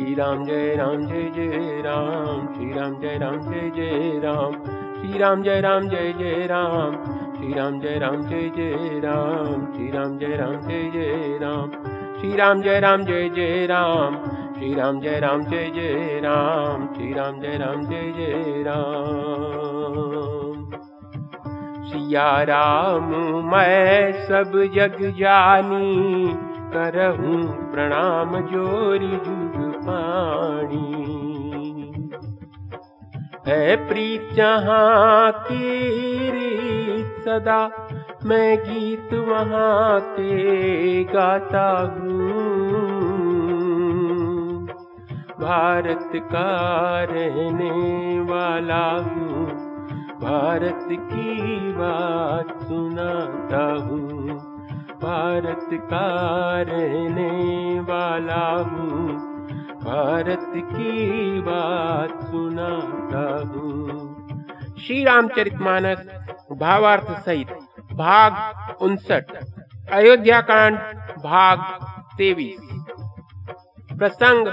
श्री राम जय राम जय जय राम श्री राम जय राम जय जय राम श्री राम जय राम जय जय राम श्री राम जय राम जय जय राम श्री राम जय राम जय जय राम श्री राम जय राम जय जय राम श्री राम जय राम जय जय राम श्री राम जय राम जय जय राम सिया राम मैं सब जग जानी करहूँ प्रणाम जोरी जुग है प्रीत जहाँ की रीत सदा मैं गीत वहाँ गाता हूँ। भारत का रहने वाला हूँ भारत की बात सुनाता हूँ। भारत का रहने वाला हूँ भारत की बात सुनाता हूँ श्री रामचरितमानस भावार्थ सहित भाग उनसठ अयोध्या कांड भाग तेवीस। प्रसंग,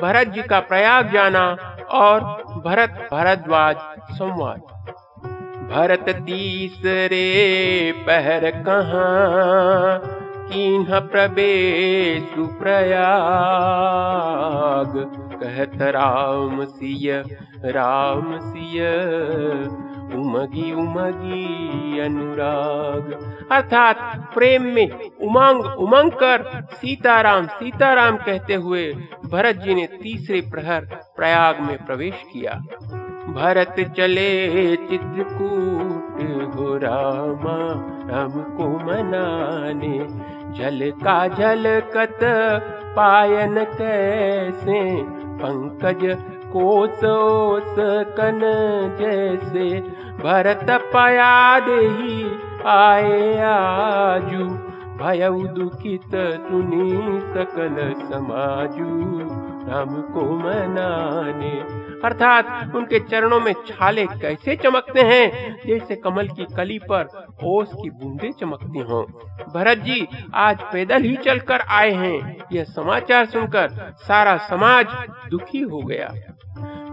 भरत जी का प्रयाग जाना और भरत भरद्वाज संवाद। भरत तीसरे पहर कहाँ? किन्ह प्रवेश प्रयाग कहत राम सिय राम सिय, उमगी उमगी अनुराग। अर्थात प्रेम में उमंग उमंग कर सीताराम सीताराम कहते हुए भरत जी ने तीसरे प्रहर प्रयाग में प्रवेश किया। भरत चले चित्रकूट हो रामा को मनाने जल का जल कत पायन कैसे पंकज कोसोस कन जैसे। भरत पया दे आए आजू भय दुखित सुनी सकल समाजू राम को मनाने अर्थात उनके चरणों में छाले कैसे चमकते हैं, जैसे कमल की कली पर ओस की बूंदे चमकती हों। भरत जी, आज पैदल ही चलकर आए हैं। यह समाचार सुनकर सारा समाज दुखी हो गया।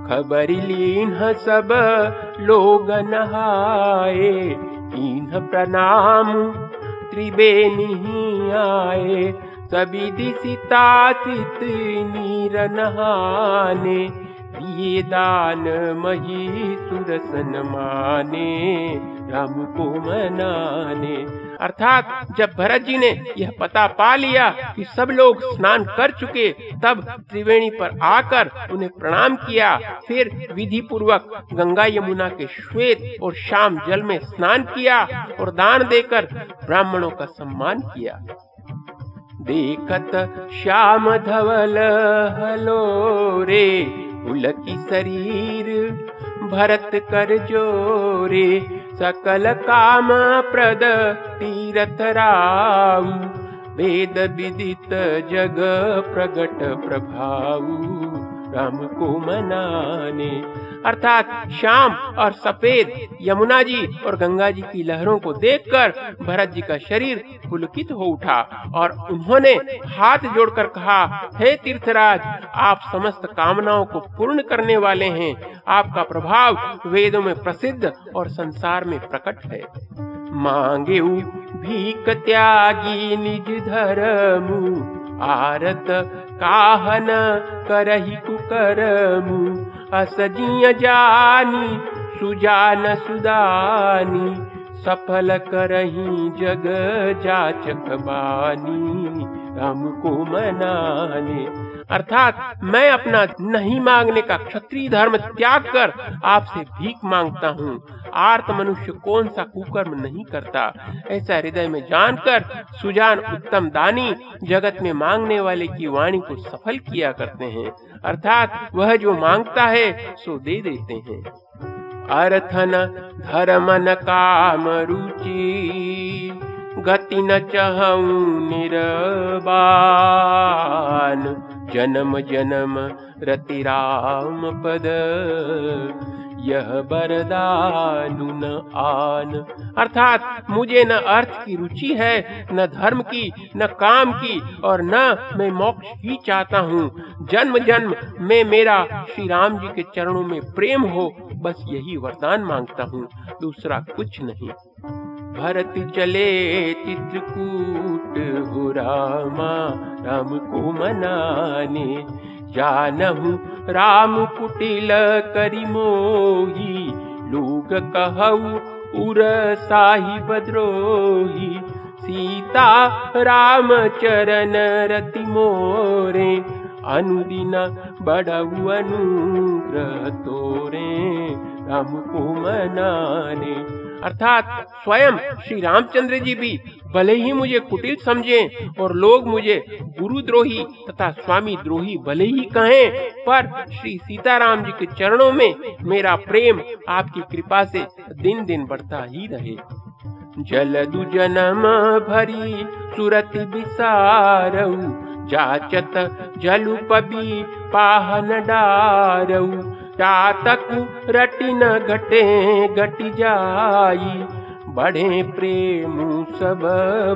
खबर लीन सब, लोग नहाए कीन प्रणाम, त्रिवेणी आए। सभी दिशिता सित नीर नहाने दिए दान मही सुरसन माने, राम को मनाने। अर्थात जब भरत जी ने यह पता पा लिया कि सब लोग स्नान कर चुके, तब त्रिवेणी पर आकर उन्हें प्रणाम किया। फिर विधि पूर्वक गंगा यमुना के श्वेत और शाम जल में स्नान किया और दान देकर ब्राह्मणों का सम्मान किया। देखत श्याम धवल, हलो रे। पुलकी शरीर भरत कर जोरे सकल काम प्रद तीरथ राव वेद विदित जग प्रगट प्रभाऊ राम को मनाने। अर्थात श्याम और सफ़ेद यमुना जी और गंगा जी की लहरों को देखकर भरत जी का शरीर पुलकित हो उठा और उन्होंने हाथ जोड़कर कहा, हे तीर्थराज, आप समस्त कामनाओं को पूर्ण करने वाले हैं। आपका प्रभाव वेदों में प्रसिद्ध और संसार में प्रकट है। मांगे भीख त्यागी निज धर्म। आरत काहन करही कुकरमु असजिय जानी सुजान सुदानी सफल करही जग जाचक बानी। हमको मनाने अर्थात मैं अपना नहीं मांगने का क्षत्रिय धर्म त्याग कर आपसे भीख माँगता हूँ। आर्त मनुष्य कौन सा कुकर्म नहीं करता? ऐसा हृदय में जानकर सुजान उत्तम दानी जगत में मांगने वाले की वाणी को सफल किया करते हैं। अर्थात वह जो माँगता है, सो दे देते हैं। अर्थन धर्म न काम रुचि, गति न चहऊ निर्बान। जन्म जन्म रति राम पद। यह बरदानु न आन। अर्थात मुझे न अर्थ की रुचि है, न धर्म की, न काम की, और न मैं मोक्ष ही चाहता हूँ। जन्म जन्म में मेरा श्री राम जी के चरणों में प्रेम हो, बस यही वरदान माँगता हूँ। दूसरा कुछ नहीं। भरत चले चित्रकूट हो रामा राम को मनाने। जानहु राम कुटिल करी मोही लोग कहु उर साहिब द्रोही सीता राम चरण रति मोरे अनुदिन बड़ऊ अनुग्रह तोरे राम को मनाने अर्थात स्वयं श्री रामचंद्र जी भी भले ही मुझे कुटिल समझे और लोग मुझे गुरुद्रोही तथा स्वामी द्रोही भले ही कहें, पर श्री सीताराम जी के चरणों में मेरा प्रेम आपकी कृपा से दिन दिन बढ़ता ही रहे। जल जन्म भरी सुरत बिसारऊ, जाचत जलु पबी पाहन डारऊ। चातक रटिन घटे, घट जाई। बड़े प्रेम सब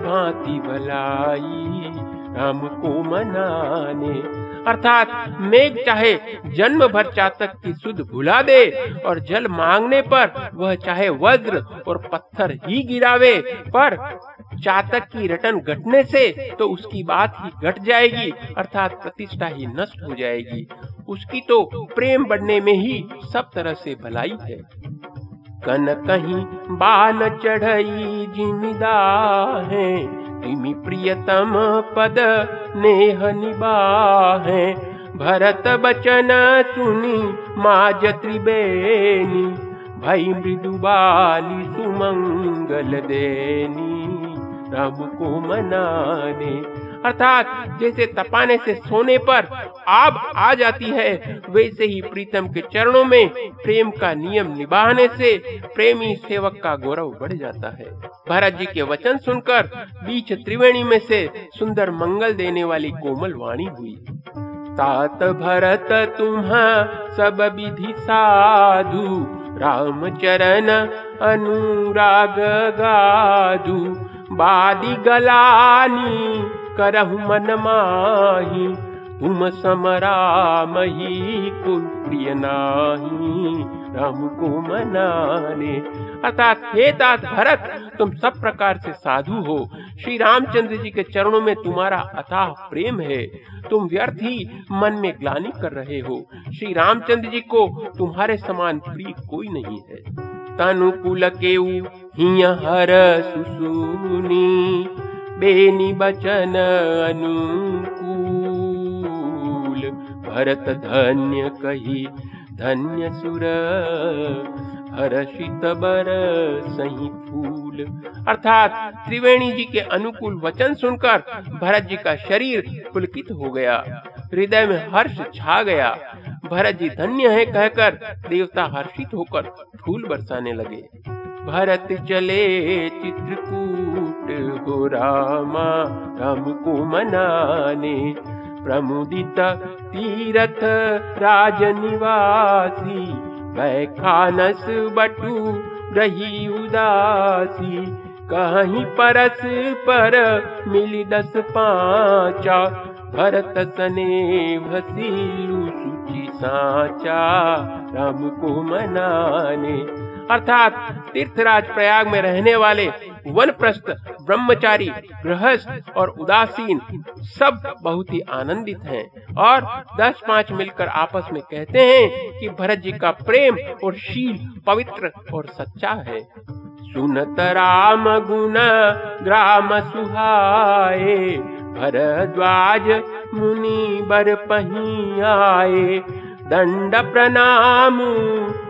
भांति भलाई। राम को मनाने। अर्थात मेघ चाहे जन्म भर चातक की सुध भुला दे और जल मांगने पर वह चाहे वज्र और पत्थर ही गिरावे, पर चातक की रटन घटने से तो उसकी बात ही घट जाएगी, अर्थात प्रतिष्ठा ही नष्ट हो जाएगी। उसकी तो प्रेम बढ़ने में ही सब तरह से भलाई है। कन कहीं बान चढ़ई जिमिदा है तिमि प्रियतम पद नेह निबा है भरत बचन सुनी माज त्रिबेनी भई मृदु बाली सुमंगल देनी। राम को मनाने। अर्थात जैसे तपाने से सोने पर आब आ जाती है, वैसे ही प्रीतम के चरणों में प्रेम का नियम निभाने से प्रेमी सेवक का गौरव बढ़ जाता है। भरत जी के वचन सुनकर बीच त्रिवेणी में से सुंदर मंगल देने वाली कोमल वाणी हुई। तात भरत तुम्हा सब विधि साधु, राम चरण अनुराग गाधु बादी गलानी करहु मन माही तुम समरामही कुल प्रिय नाही, राम को मनाने। अर्थात, हे तात भरत, तुम सब प्रकार से साधु हो। श्री रामचंद्र जी के चरणों में तुम्हारा अथाह प्रेम है। तुम व्यर्थ ही मन में ग्लानी कर रहे हो। श्री रामचंद्र जी को तुम्हारे समान प्रिय कोई नहीं है। तनुकुल के हिय हर सुसुनी, बेनी बचन अनुकूल। भरत धन्य कही, धन्य सुर, हर्षित बर सही फूल। अर्थात त्रिवेणी जी के अनुकूल वचन सुनकर भरत जी का शरीर पुलकित हो गया। हृदय में हर्ष छा गया। भरत जी धन्य है कहकर देवता हर्षित होकर फूल बरसाने लगे। भरत चले चित्रकूट हो रामा राम को मनाने प्रमुदित तीरथ राजनिवासी खानस बटू रही उदासी। कहीं परस पर मिली दस पांचा भरत सने भसीलू सुचि साचा राम को मनाने अर्थात तीर्थराज प्रयाग में रहने वाले वनप्रस्थ, ब्रह्मचारी, गृहस्थ और उदासीन सब बहुत ही आनंदित हैं और दस पाँच मिलकर आपस में कहते हैं कि भरत जी का प्रेम और शील पवित्र और सच्चा है। सुनत राम गुण, ग्राम सुहाए, भरद्वाज मुनि बर पही आए। दंड प्रणाम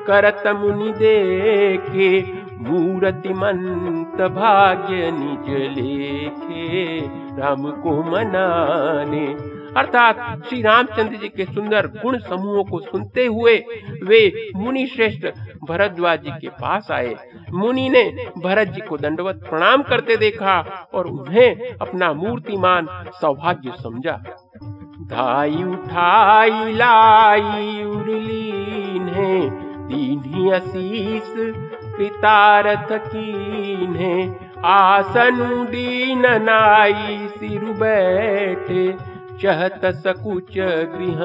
करत मुनि देखे, मूर्ति मंत भाग्य निज लेखे, राम को मनाने। अर्थात श्री रामचंद्र जी के सुंदर गुण समूहों को सुनते हुए वे मुनि श्रेष्ठ भरद्वाज जी के पास आए। मुनि ने भरत जी को दंडवत प्रणाम करते देखा और उन्हें अपना मूर्तिमान सौभाग्य समझा। धाई उठाई, लाई उड़ली ने दीन्ही असीस कृतारथ कीन्हे आसन दीन नाई सिरु बैठे। चहत सकुच गृह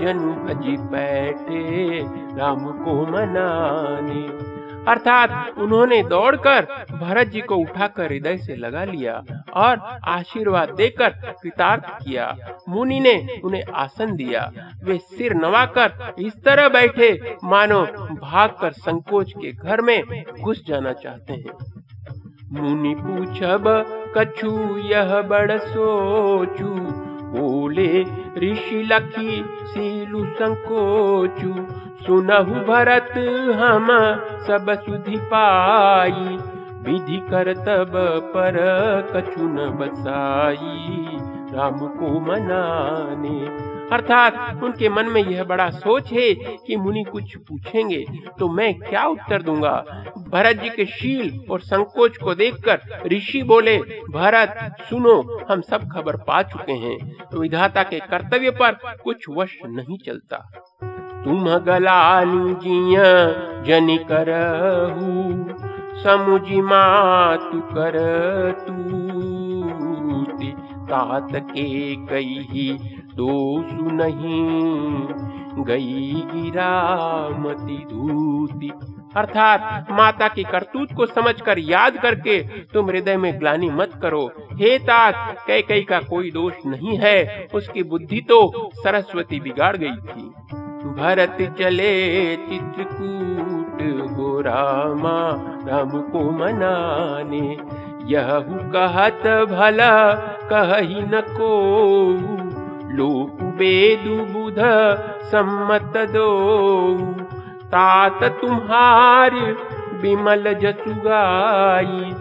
जनु भजी बैठे। राम को मनाने अर्थात उन्होंने दौड़कर भरत जी को उठाकर हृदय से लगा लिया और आशीर्वाद देकर कृतार्थ किया। मुनि ने उन्हें आसन दिया। वे सिर नवाकर इस तरह बैठे, मानो भागकर संकोच के घर में घुस जाना चाहते हैं। मुनि पूछब, कछु यह बड़ सोचू? बोले ऋषि लखी सीलु संकोचू सुनहु भरत हम सब सुधि पाई विधि कर तब पर कछु न बसाई राम को मनाने अर्थात उनके मन में यह बड़ा सोच है कि मुनि कुछ पूछेंगे तो मैं क्या उत्तर दूँगा? भरत जी के शील और संकोच को देखकर ऋषि बोले, भरत, सुनो, हम सब खबर पा चुके हैं। तो विधाता के कर्तव्य पर कुछ वश नहीं चलता। तुम गलानी जन करहू, समुझी मातु कर तूति तात के कही दोषु नहीं। गई गिरामती धूति अर्थात माता की करतूत को समझकर याद करके तुम हृदय में ग्लानी मत करो। हे तात कई कई का कोई दोष नहीं है। उसकी बुद्धि तो सरस्वती बिगाड़ गई थी। भरत चले चित्रकूट हो रामा, राम को मनाने। यह कहत भला कही न को। लोक बेदु बुध सम्मत दो। तात तुम्हार बिमल जसुगाई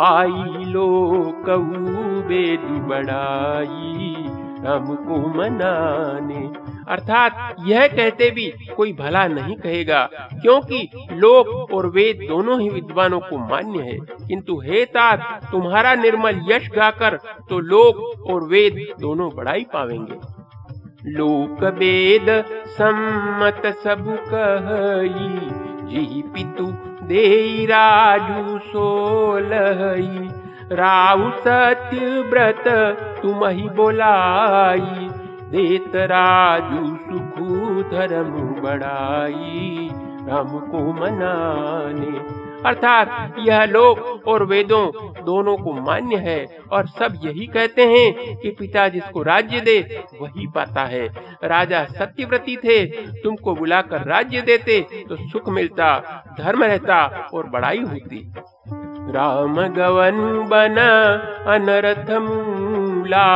पाई लो कहू बेदु बड़ाई। राम को मनाने। अर्थात यह कहते भी कोई भला नहीं कहेगा, क्योंकि लोक और वेद दोनों ही विद्वानों को मान्य है। किंतु हे तात, तुम्हारा निर्मल यश गाकर तो लोक और वेद दोनों बढ़ाई पावेंगे। लोक वेद सम्मत सब कही जी पितु दे राजू सोलही राउ सत्य व्रत तुम ही बोलाई देत राजू सुखू धर्म बढ़ाई राम को मनाने। अर्थात यह लोक और वेदों दोनों को मान्य है और सब यही कहते हैं कि पिता जिसको राज्य दे, वही पाता है। राजा सत्यव्रती थे, तुमको बुलाकर राज्य देते तो सुख मिलता, धर्म रहता और बड़ाई होती। राम गवन बना अनरथ मूला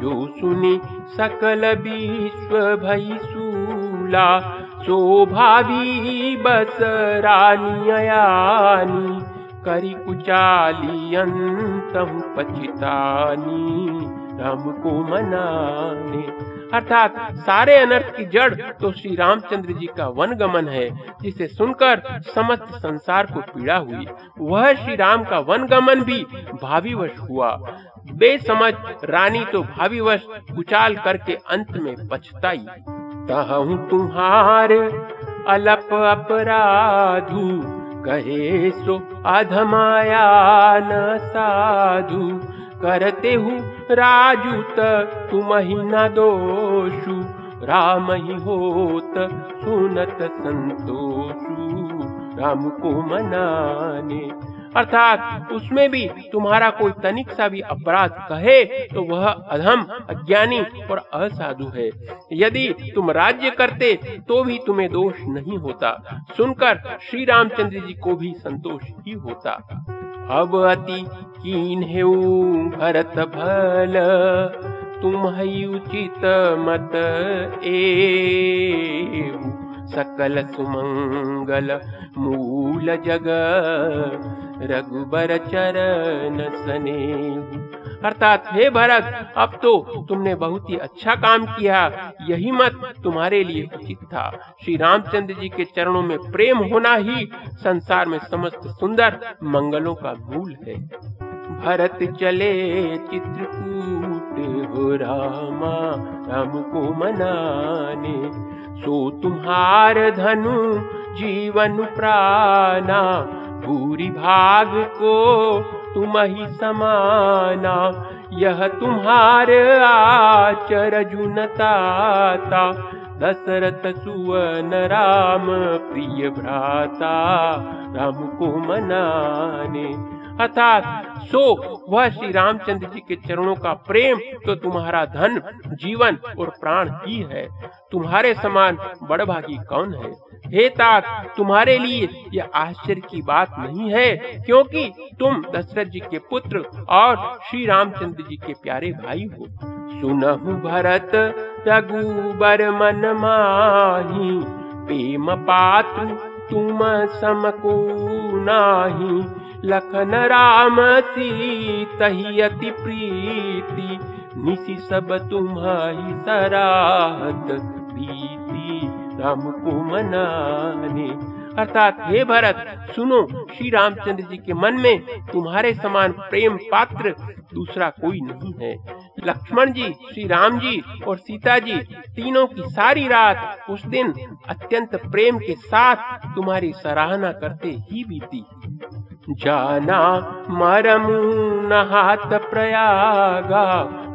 जो सुनी सकल विश्व भई सूला शोभावी बस रानियानी करी कुचाली अंतम पचितानी। राम को मनाने अर्थात सारे अनर्थ की जड़ तो श्री रामचंद्र जी का वन गमन है, जिसे सुनकर समस्त संसार को पीड़ा हुई। वह श्री राम का वन गमन भी भावीवश हुआ। बेसमझ रानी तो भावीवश कुचाल करके अंत में पछताई। तहु तुम्हार अलप अपराधु, कहे सो अधमाया न साधु। करते हूँ राजूत तुम ही न दोषु, राम ही होत, सुनत संतोषु, राम को मनाने। अर्थात उसमें भी तुम्हारा कोई तनिक सा भी अपराध कहे तो वह अधम, अज्ञानी और असाधु है। यदि तुम राज्य करते तो भी तुम्हें दोष नहीं होता। सुनकर श्री रामचंद्र जी को भी संतोष ही होता। अवति किन्हेऊ भरत भल तुम्है उचित मत ए सकल सुमङ्गल मूल जग रघुबर चरण सने अर्थात, हे भरत, अब तो तुमने बहुत ही अच्छा काम किया। यही मत तुम्हारे लिए उचित था। श्री रामचंद्र जी के चरणों में प्रेम होना ही संसार में समस्त सुंदर मंगलों का मूल है। भरत चले चित्रकूट हो रामा, राम को मनाने। सो तुम्हार धनु जीवन प्राणा पूरी भाग को तुम ही समाना यह तुम्हारे आचर जुनताता दशरथ सुवन राम प्रिय भ्राता राम को मनाने अर्थात सो वह श्री रामचंद्र जी के चरणों का प्रेम तो तुम्हारा धन, जीवन और प्राण ही है। तुम्हारे समान बड़भागी कौन है? हे तात, तुम्हारे लिए यह आश्चर्य की बात नहीं है, क्योंकि तुम दशरथ जी के पुत्र और श्री रामचंद्र जी के प्यारे भाई हो। सुनहु भरत, रघुबर मन माही, प्रेम पात्र तुम समको नाही। लखन राम सीतही अति प्रीति, निशि सब तुम्हारी सराहत बीती राम को मनाने। अर्थात, हे भरत, सुनो, श्री रामचंद्र जी के मन में तुम्हारे समान प्रेम पात्र दूसरा कोई नहीं है। लक्ष्मण जी, श्री राम जी और सीता जी तीनों की सारी रात, उस दिन अत्यंत प्रेम के साथ तुम्हारी सराहना करते ही बीती। जाना मरमु नहात प्रयागा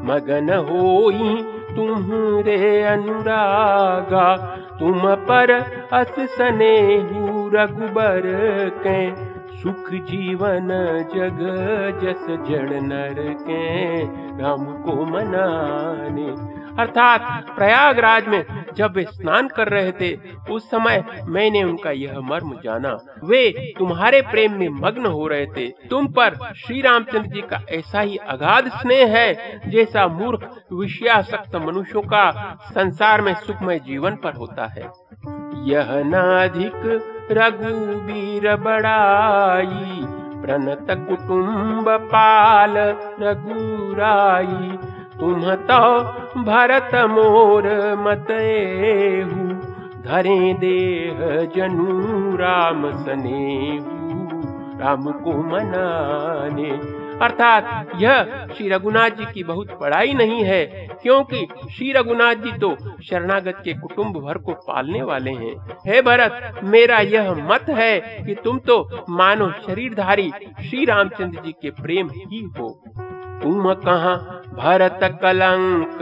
मगन होई तुम्हरे अनुरागा। तुम पर अस सने रघुबर के सुख जीवन जग जस जड़ नर के। राम को मनाने अर्थात प्रयागराज में जब वे स्नान कर रहे थे, उस समय मैंने उनका यह मर्म जाना। वे तुम्हारे प्रेम में मग्न हो रहे थे। तुम पर श्री रामचंद्र जी का ऐसा ही अगाध स्नेह है, जैसा मूर्ख, विषयासक्त मनुष्यों का संसार में सुखमय जीवन पर होता है। यह नाधिक रघुवीर बड़ाई, प्रणत कुटुम्ब पाल रघुराई तो भरत मोर मतेहु धरे देह जनु राम सनेहु। राम को मनाने। अर्थात यह श्री रघुनाथ जी की बहुत बड़ाई नहीं है, क्योंकि श्री रघुनाथ जी तो शरणागत के कुटुंब भर को पालने वाले हैं। हे भरत, मेरा यह मत है कि तुम तो मानो शरीरधारी श्री रामचंद्र जी के प्रेम ही हो। तुम कहा भरत कलंक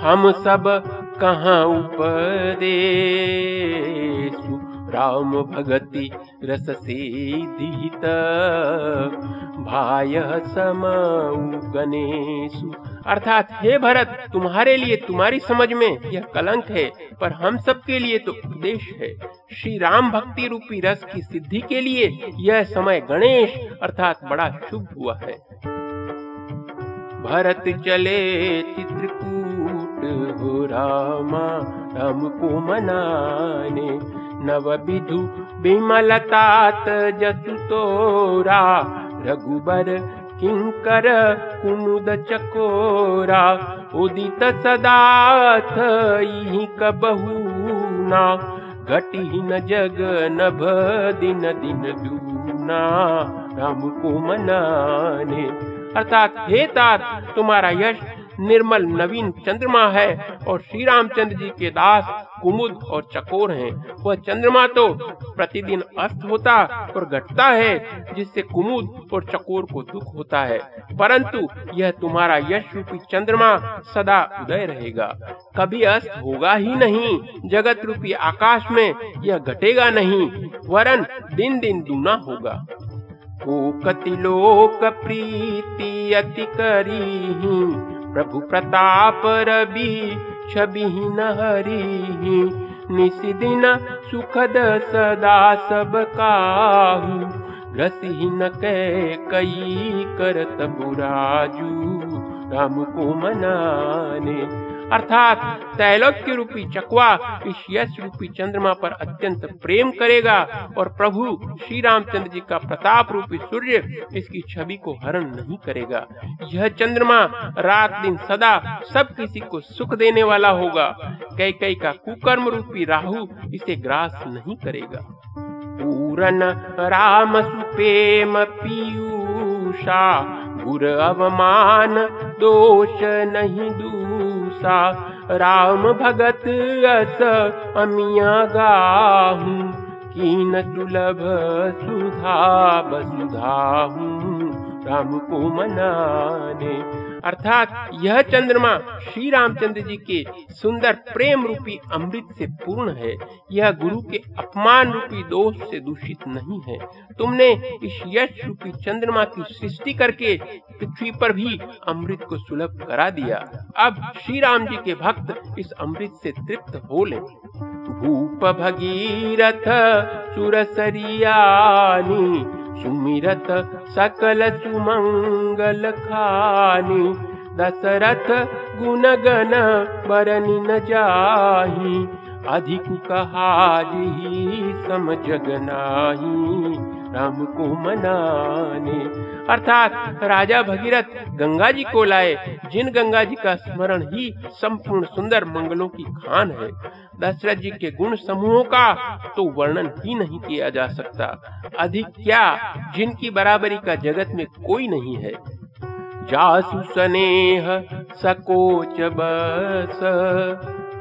हम सब कहाँ उपदेशु? राम भगति रस से दीत भाय सम गणेशु। अर्थात, हे भरत, तुम्हारे लिए, तुम्हारी समझ में यह कलंक है, पर हम सब के लिए तो उपदेश है। श्री राम भक्ति रूपी रस की सिद्धि के लिए यह समय गणेश अर्थात बड़ा शुभ हुआ है। भरत चले चित्रकूट हो रामा राम को मनाने। नव विधु विमलतात जसु तोरा रघुबर किंकर कुमुद चकोरा। उदित सदाथ कबहू ना घटी न जग नभ दिन दिन दूना राम को मनाने अर्थात, हे तात तुम्हारा यश निर्मल नवीन चंद्रमा है और श्री रामचंद्र जी के दास कुमुद और चकोर हैं। वह चंद्रमा तो प्रतिदिन अस्त होता और घटता है, जिससे कुमुद और चकोर को दुख होता है। परंतु यह तुम्हारा यश रूपी चंद्रमा सदा उदय रहेगा। कभी अस्त होगा ही नहीं, जगत रूपी आकाश में यह घटेगा नहीं, वरन दिन दिन दूना होगा। कूकतिलोकप्रीति अति लोकरीहि प्रभु प्रताप रवि प्रतापरी न हरिहि सुखद सदा सब कहु। रसि कै कई करत बुराजू राम को मनाने अर्थात तैलोक्य रूपी चकवा इस यश रूपी चंद्रमा पर अत्यंत प्रेम करेगा और प्रभु श्री रामचंद्र जी का प्रताप रूपी सूर्य इसकी छवि को हरण नहीं करेगा। यह चंद्रमा रात दिन सदा सब किसी को सुख देने वाला होगा। कई कई का कुकर्म रूपी राहु इसे ग्रास नहीं करेगा। पूरन राम सुपेम पीयूषा गुर अवमान दोष नहीं दूसा राम भगत अस अमिया गाहू कीन सुलभ सुधा बसुधा राम को मनाने अर्थात यह चंद्रमा श्री रामचंद्र जी के सुंदर प्रेम रूपी अमृत से पूर्ण है। यह गुरु के अपमान रूपी दोष से दूषित नहीं है। तुमने इस यश रूपी चंद्रमा की सृष्टि करके पृथ्वी पर भी अमृत को सुलभ करा दिया। अब श्री राम जी के भक्त इस अमृत से तृप्त हो ले। भूप भगीरथ सुरसरियानी सुमिरत सकल सुमंगल खानी दशरथ गुण गण बरनी न जाही अधिक कहा सम जगनाही राम को मनाने। अर्थात राजा भगीरथ गंगा जी को लाए, जिन गंगा जी का स्मरण ही संपूर्ण सुंदर मंगलों की खान है। दशरथ जी के गुण समूहों का तो वर्णन ही नहीं किया जा सकता। अधिक क्या, जिनकी बराबरी का जगत में कोई नहीं है। जासु स्नेह सकोच बस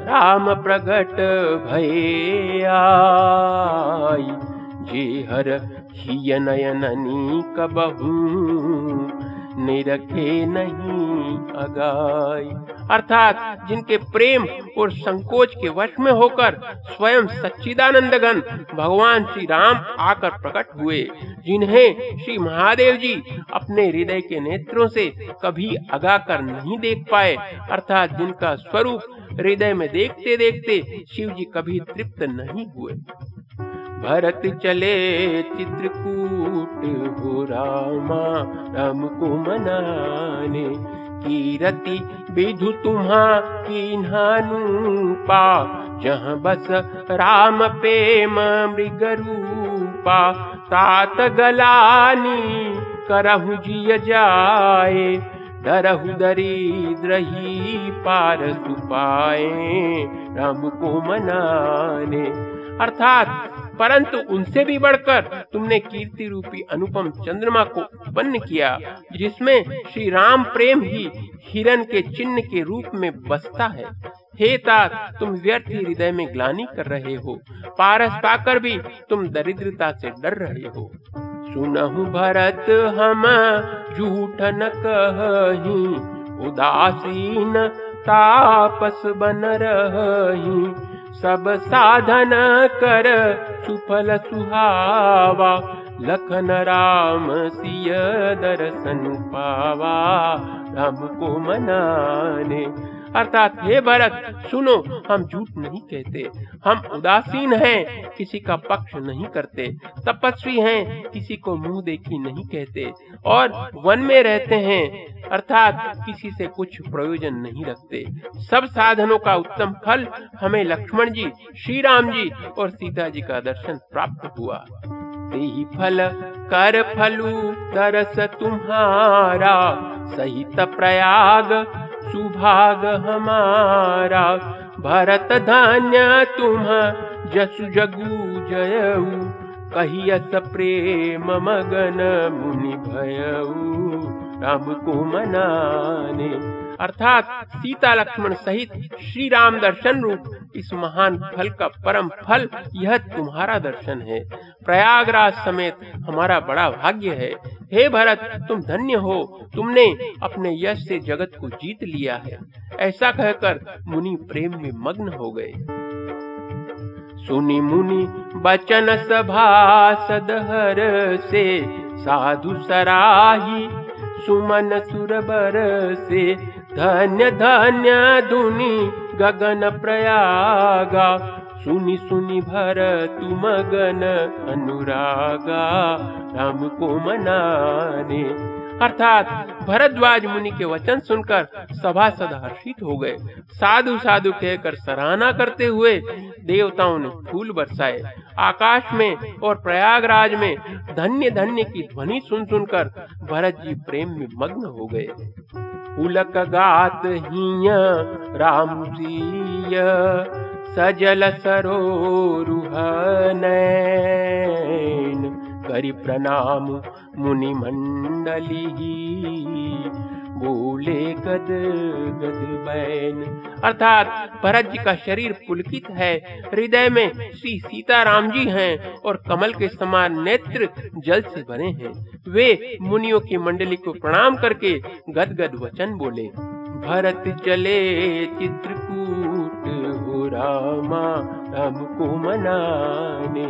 राम प्रगट भय जे हर हिय नयननी कबहू निरखे नहीं अगाई। अर्थात जिनके प्रेम और संकोच के वश में होकर स्वयं सच्चिदानंद गण भगवान श्री राम आकर प्रकट हुए, जिन्हें श्री महादेव जी अपने हृदय के नेत्रों से कभी अगा कर नहीं देख पाए, अर्थात जिनका स्वरूप हृदय में देखते देखते शिव जी कभी तृप्त नहीं हुए। भरत चले चित्रकूट हो रामा, राम को मनाने। कीरति विधु तुम्हा की पा जहाँ बस राम प्रेम मृग रूपा। तात गलानी करहु जिय जाए, डरहु दरिद्र ही पार सुपाए राम को मनाने। अर्थात परंतु उनसे भी बढ़कर तुमने कीर्ति रूपी अनुपम चंद्रमा को उत्पन्न किया, जिसमें श्री राम प्रेम ही हिरण के चिन्ह के रूप में बसता है। हे तात, तुम व्यर्थ हृदय में ग्लानी कर रहे हो। पारस पाकर भी तुम दरिद्रता से डर रहे हो। सुनहु भरत, हम झूठ न कही, उदासीन तापस बन रही। सब साधन कर सुफल सुहावा। लखन राम सिय दर्शन पावा राम को मनाने अर्थात, हे भरत, सुनो, हम झूठ नहीं कहते। हम उदासीन हैं, किसी का पक्ष नहीं करते। तपस्वी हैं, किसी को मुँह देखी नहीं कहते। और वन में रहते हैं, अर्थात, किसी से कुछ प्रयोजन नहीं रखते। सब साधनों का उत्तम फल हमें लक्ष्मण जी श्री राम जी और सीता जी का दर्शन प्राप्त हुआ। तेही फल, कर फलू, तरस तुम्हारा, सहित प्रयाग सुभाग हमारा भरत धान्य तुम जसु जगु जयऊ कहियस प्रेम मगन मुनि भयऊ राम को मनाने अर्थात सीता लक्ष्मण सहित श्री राम दर्शन रूप इस महान फल का परम फल, यह तुम्हारा दर्शन है। प्रयागराज समेत हमारा बड़ा भाग्य है। हे भरत, तुम धन्य हो। तुमने अपने यश से जगत को जीत लिया है। ऐसा कहकर मुनि प्रेम में मग्न हो गए। सुनी मुनि, बचन सभा सदहर से, साधु सराही, सुमन सुरबर से धन्य धन्य दुनि गगन प्रयागा। सुनी सुनी भर तुम गन अनुरागा। राम को मनाने। अर्थात भरद्वाज मुनि के वचन सुनकर सभासद हर्षित हो गए। साधु साधु कहकर सराहना करते हुए देवताओं ने फूल बरसाए। आकाश में और प्रयागराज में धन्य धन्य की ध्वनि सुन सुनकर भरत जी प्रेम में मग्न हो गए। उलक गात हिय राम रामसीय सजल सरोरुह नैन करि प्रणाम मुनि मंडली बोले गद गद बैन। अर्थात भरत जी का शरीर पुलकित है, हृदय में श्री सीताराम जी हैं और कमल के समान नेत्र जल से भरे हैं। वे मुनियों की मंडली को प्रणाम करके गद गद वचन बोले, भरत चले चित्रकूट रामा हमको मनाने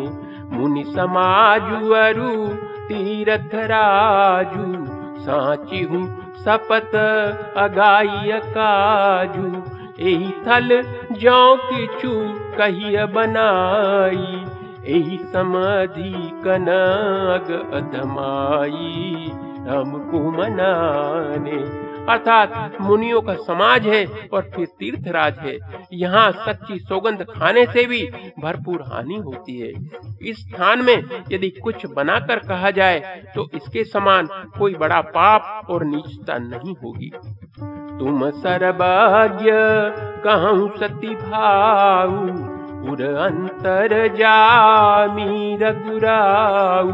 मुनि समाजु अरु तीरथ राजू साची हूँ सपत अगाई काजू। एही थल जो कहिय बनाई एही समाधि कनग अधमाई। हमको मनाने अर्थात मुनियों का समाज है और फिर तीर्थराज है। यहाँ सच्ची सौगंध खाने से भी भरपूर हानि होती है। इस स्थान में यदि कुछ बनाकर कहा जाए तो इसके समान कोई बड़ा पाप और नीचता नहीं होगी। तुम सरभाग्य कहूँ सती भाऊ, उर अंतर जामी रघुराऊ।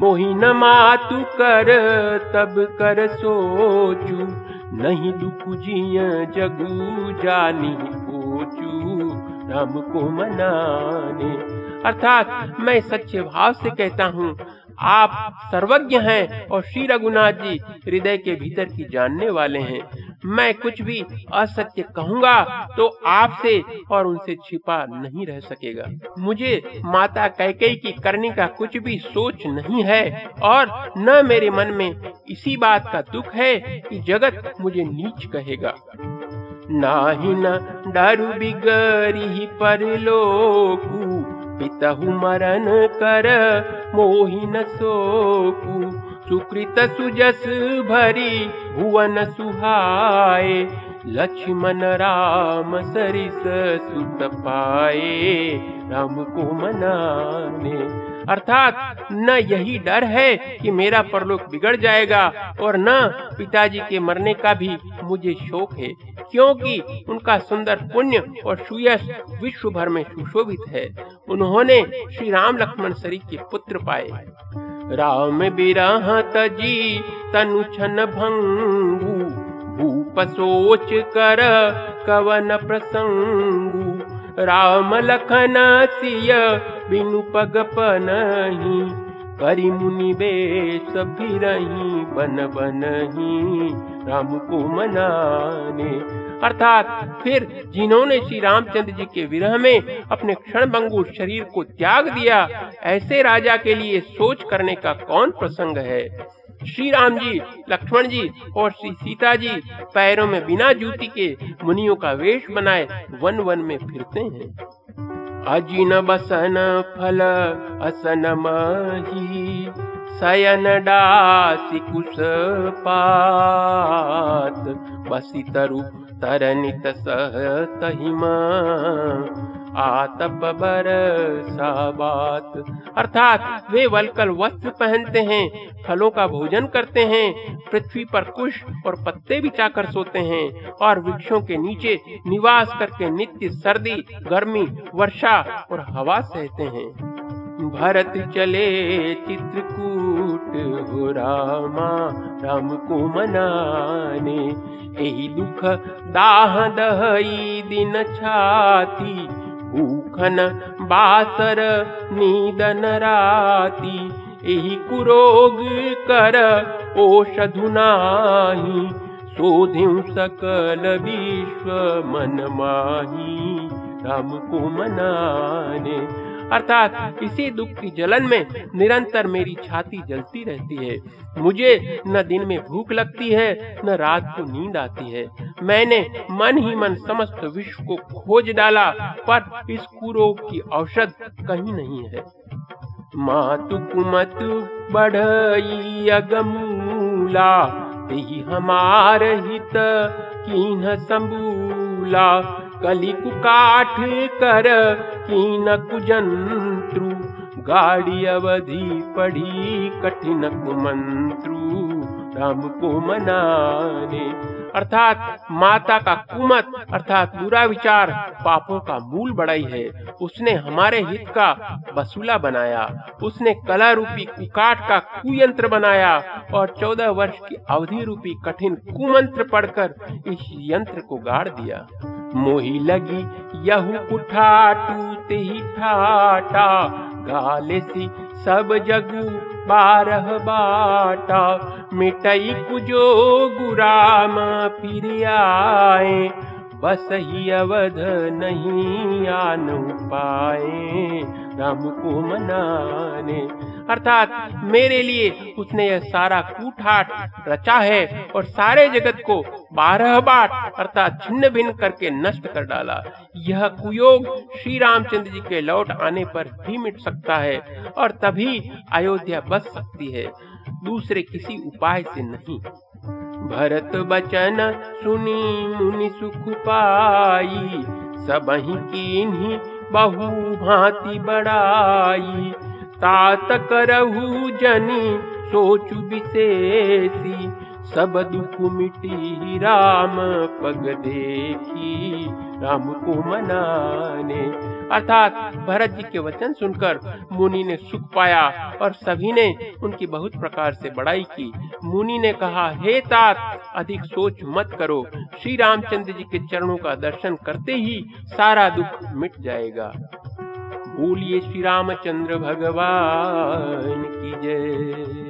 मोहिन मातु कर, तब कर सोचू। नहीं दुख जिय जगू जानी पोचू। राम को मनाने। अर्थात मैं सच्चे भाव से कहता हूँ आप सर्वज्ञ हैं और श्री रघुनाथ जी हृदय के भीतर की जानने वाले हैं। मैं कुछ भी असत्य कहूँगा तो आपसे और उनसे छिपा नहीं रह सकेगा। मुझे माता कैकई की करने का कुछ भी सोच नहीं है और न मेरे मन में इसी बात का दुख है कि जगत मुझे नीच कहेगा। नाही न डरु बिगरी पर लोकू पितहु मरण कर मोहिन सोकू सुकृत सुजस भरी भुवन सुहाए लक्ष्मण राम सरिस सुत पाए। राम को मनाने अर्थात न यही डर है कि मेरा परलोक बिगड़ जाएगा और न पिताजी के मरने का भी मुझे शोक है, क्योंकि उनका सुंदर पुण्य और सुयश विश्व भर में सुशोभित है। उन्होंने श्री राम लक्ष्मण सरी के पुत्र पाए। राम बिरह तजी तनु छन भंगु, भूप सोच कर कवन प्रसंगु। राम लखन सिय बिनु पग पनही, करी मुनि बेश फिरही, बन बनही, राम को मनाने। अर्थात फिर जिन्होंने श्री रामचंद्र जी के विरह में अपने क्षण शरीर को त्याग दिया, ऐसे राजा के लिए सोच करने का कौन प्रसंग है? श्री राम जी, लक्ष्मण जी और श्री सीता जी पैरों में बिना जूती के मुनियों का वेश बनाए वन वन में फिरते हैं। अजिन बसन फल असन मही शयन डासी कुश पात। बसी तरु तरनित सहतहिमा आतप बर बात अर्थात वे वलकल वस्त्र पहनते हैं, फलों का भोजन करते हैं, पृथ्वी पर कुश और पत्ते बिछाकर सोते हैं और वृक्षों के नीचे निवास करके नित्य सर्दी, गर्मी, वर्षा और हवा सहते हैं। भरत चले चित्रकूट हो रामा राम को मनाने यही दुख दाह दहई दिन छाती भूखन बासर नीदन राती। यही कुरोग कर ओषधु नाही शोधिं सकल विश्व मन माही राम को मनाने अर्थात इसी दुख की जलन में निरंतर मेरी छाती जलती रहती है। मुझे न दिन में भूख लगती है, न रात को नींद आती है। मैंने मन ही मन समस्त विश्व को खोज डाला, पर इस कुरोग की औषध कहीं नहीं है। मातु कुमतु बढ़ई अगमूला हमार हित कीन संबूला। कली काठ कर कीन कुजंत्रु गाड़ी अवधि पढ़ी राम को मनाने अर्थात माता का कुमत, अर्थात बुरा विचार, पापों का मूल बढ़ाई है। उसने हमारे हित का वसूला बनाया। उसने कला रूपी कुकाट का कुयंत्र बनाया और चौदह वर्ष की अवधि रूपी कठिन कुमंत्र पढ़कर इस यंत्र को गाड़ दिया। मोही लगी, यहू कुठा टूते ही ठाटा। गाले सब जगू बारह बाटा मिटई कुजो गुराम फिर आए। बस ही अवध नहीं आन पाए राम को मनाने। अर्थात मेरे लिए उसने यह सारा कूठाट रचा है और सारे जगत को बारह बाट, अर्थात छिन्न भिन्न करके नष्ट कर डाला। यह कुयोग श्री रामचंद्र जी के लौट आने पर भी मिट सकता है और तभी अयोध्या बच सकती है। दूसरे किसी उपाय से नहीं। भरत बचन सुनी मुनि सुख पाई, सब ही की बहु भांति बड़ाई। तात करहु जनी सोचु विशेषी सब दुख मिटी राम पग देखी, राम को मनाने। अर्थात भरत जी के वचन सुनकर मुनि ने सुख पाया और सभी ने उनकी बहुत प्रकार से बड़ाई की। मुनि ने कहा, हे तात, अधिक सोच मत करो। श्री रामचंद्र जी के चरणों का दर्शन करते ही सारा दुख मिट जाएगा। बोलिए श्री रामचंद्र भगवान की जय।